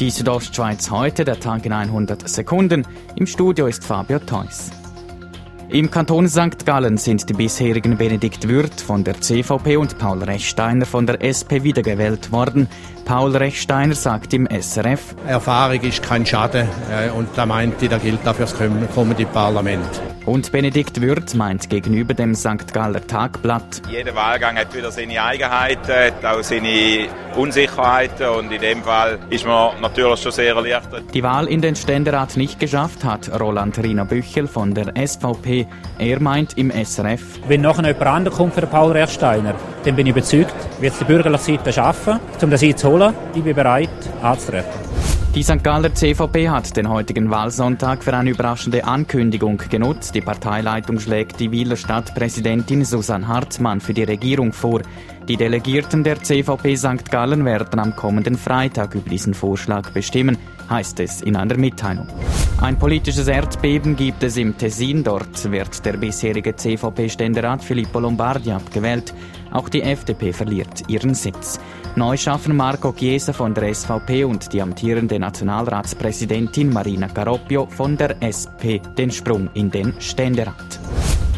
Die Südostschweiz heute, der Tag in 100 Sekunden. Im Studio ist Fabio Theus. Im Kanton St. Gallen sind die bisherigen Benedikt Würth von der CVP und Paul Rechsteiner von der SP wiedergewählt worden. Paul Rechsteiner sagt im SRF, Erfahrung ist kein Schaden äh, und da meint da gilt dafür das kommende Parlament. Und Benedikt Würth meint gegenüber dem St. Galler Tagblatt. Jeder Wahlgang hat wieder seine Eigenheiten, hat auch seine Unsicherheiten und in dem Fall ist man natürlich schon sehr erleichtert. Die Wahl in den Ständerat nicht geschafft hat Roland Rina Büchel von der SVP. Er meint im SRF. Wenn nachher jemand anderes kommt für Paul Rechsteiner, dann bin ich überzeugt, wird es die bürgerliche Seite schaffen, um das einzuholen. Ich bin bereit, anzutreten. Die St. Galler CVP hat den heutigen Wahlsonntag für eine überraschende Ankündigung genutzt. Die Parteileitung schlägt die Wieler Stadtpräsidentin Susanne Hartmann für die Regierung vor. Die Delegierten der CVP St. Gallen werden am kommenden Freitag über diesen Vorschlag bestimmen, heißt es in einer Mitteilung. Ein politisches Erdbeben gibt es im Tessin. Dort wird der bisherige CVP-Ständerat Filippo Lombardi abgewählt. Auch die FDP verliert ihren Sitz. Neu schaffen Marco Chiesa von der SVP und die amtierende Nationalratspräsidentin Marina Caroppio von der SP den Sprung in den Ständerat.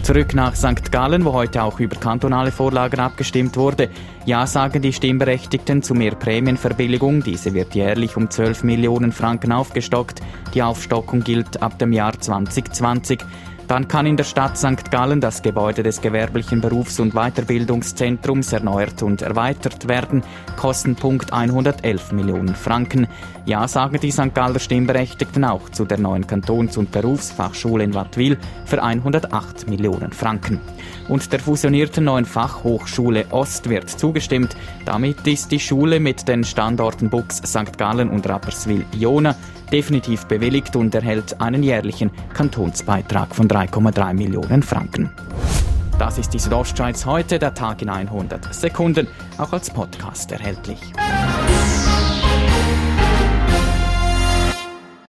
Zurück nach St. Gallen, wo heute auch über kantonale Vorlagen abgestimmt wurde. Ja sagen die Stimmberechtigten zu mehr Prämienverbilligung. Diese wird jährlich um 12 Millionen Franken aufgestockt. Die Aufstockung gilt ab dem Jahr 2020. Dann kann in der Stadt St. Gallen das Gebäude des gewerblichen Berufs- und Weiterbildungszentrums erneuert und erweitert werden. Kostenpunkt 111 Millionen Franken. Ja sagen die St. Galler Stimmberechtigten auch zu der neuen Kantons- und Berufsfachschule in Wattwil für 108 Millionen Franken. Und der fusionierten neuen Fachhochschule Ost wird zugestimmt. Damit ist die Schule mit den Standorten Bux, St. Gallen und Rapperswil-Jona definitiv bewilligt und erhält einen jährlichen Kantonsbeitrag von 3,3 Millionen Franken. Das ist die Südostschweiz heute, der Tag in 100 Sekunden, auch als Podcast erhältlich.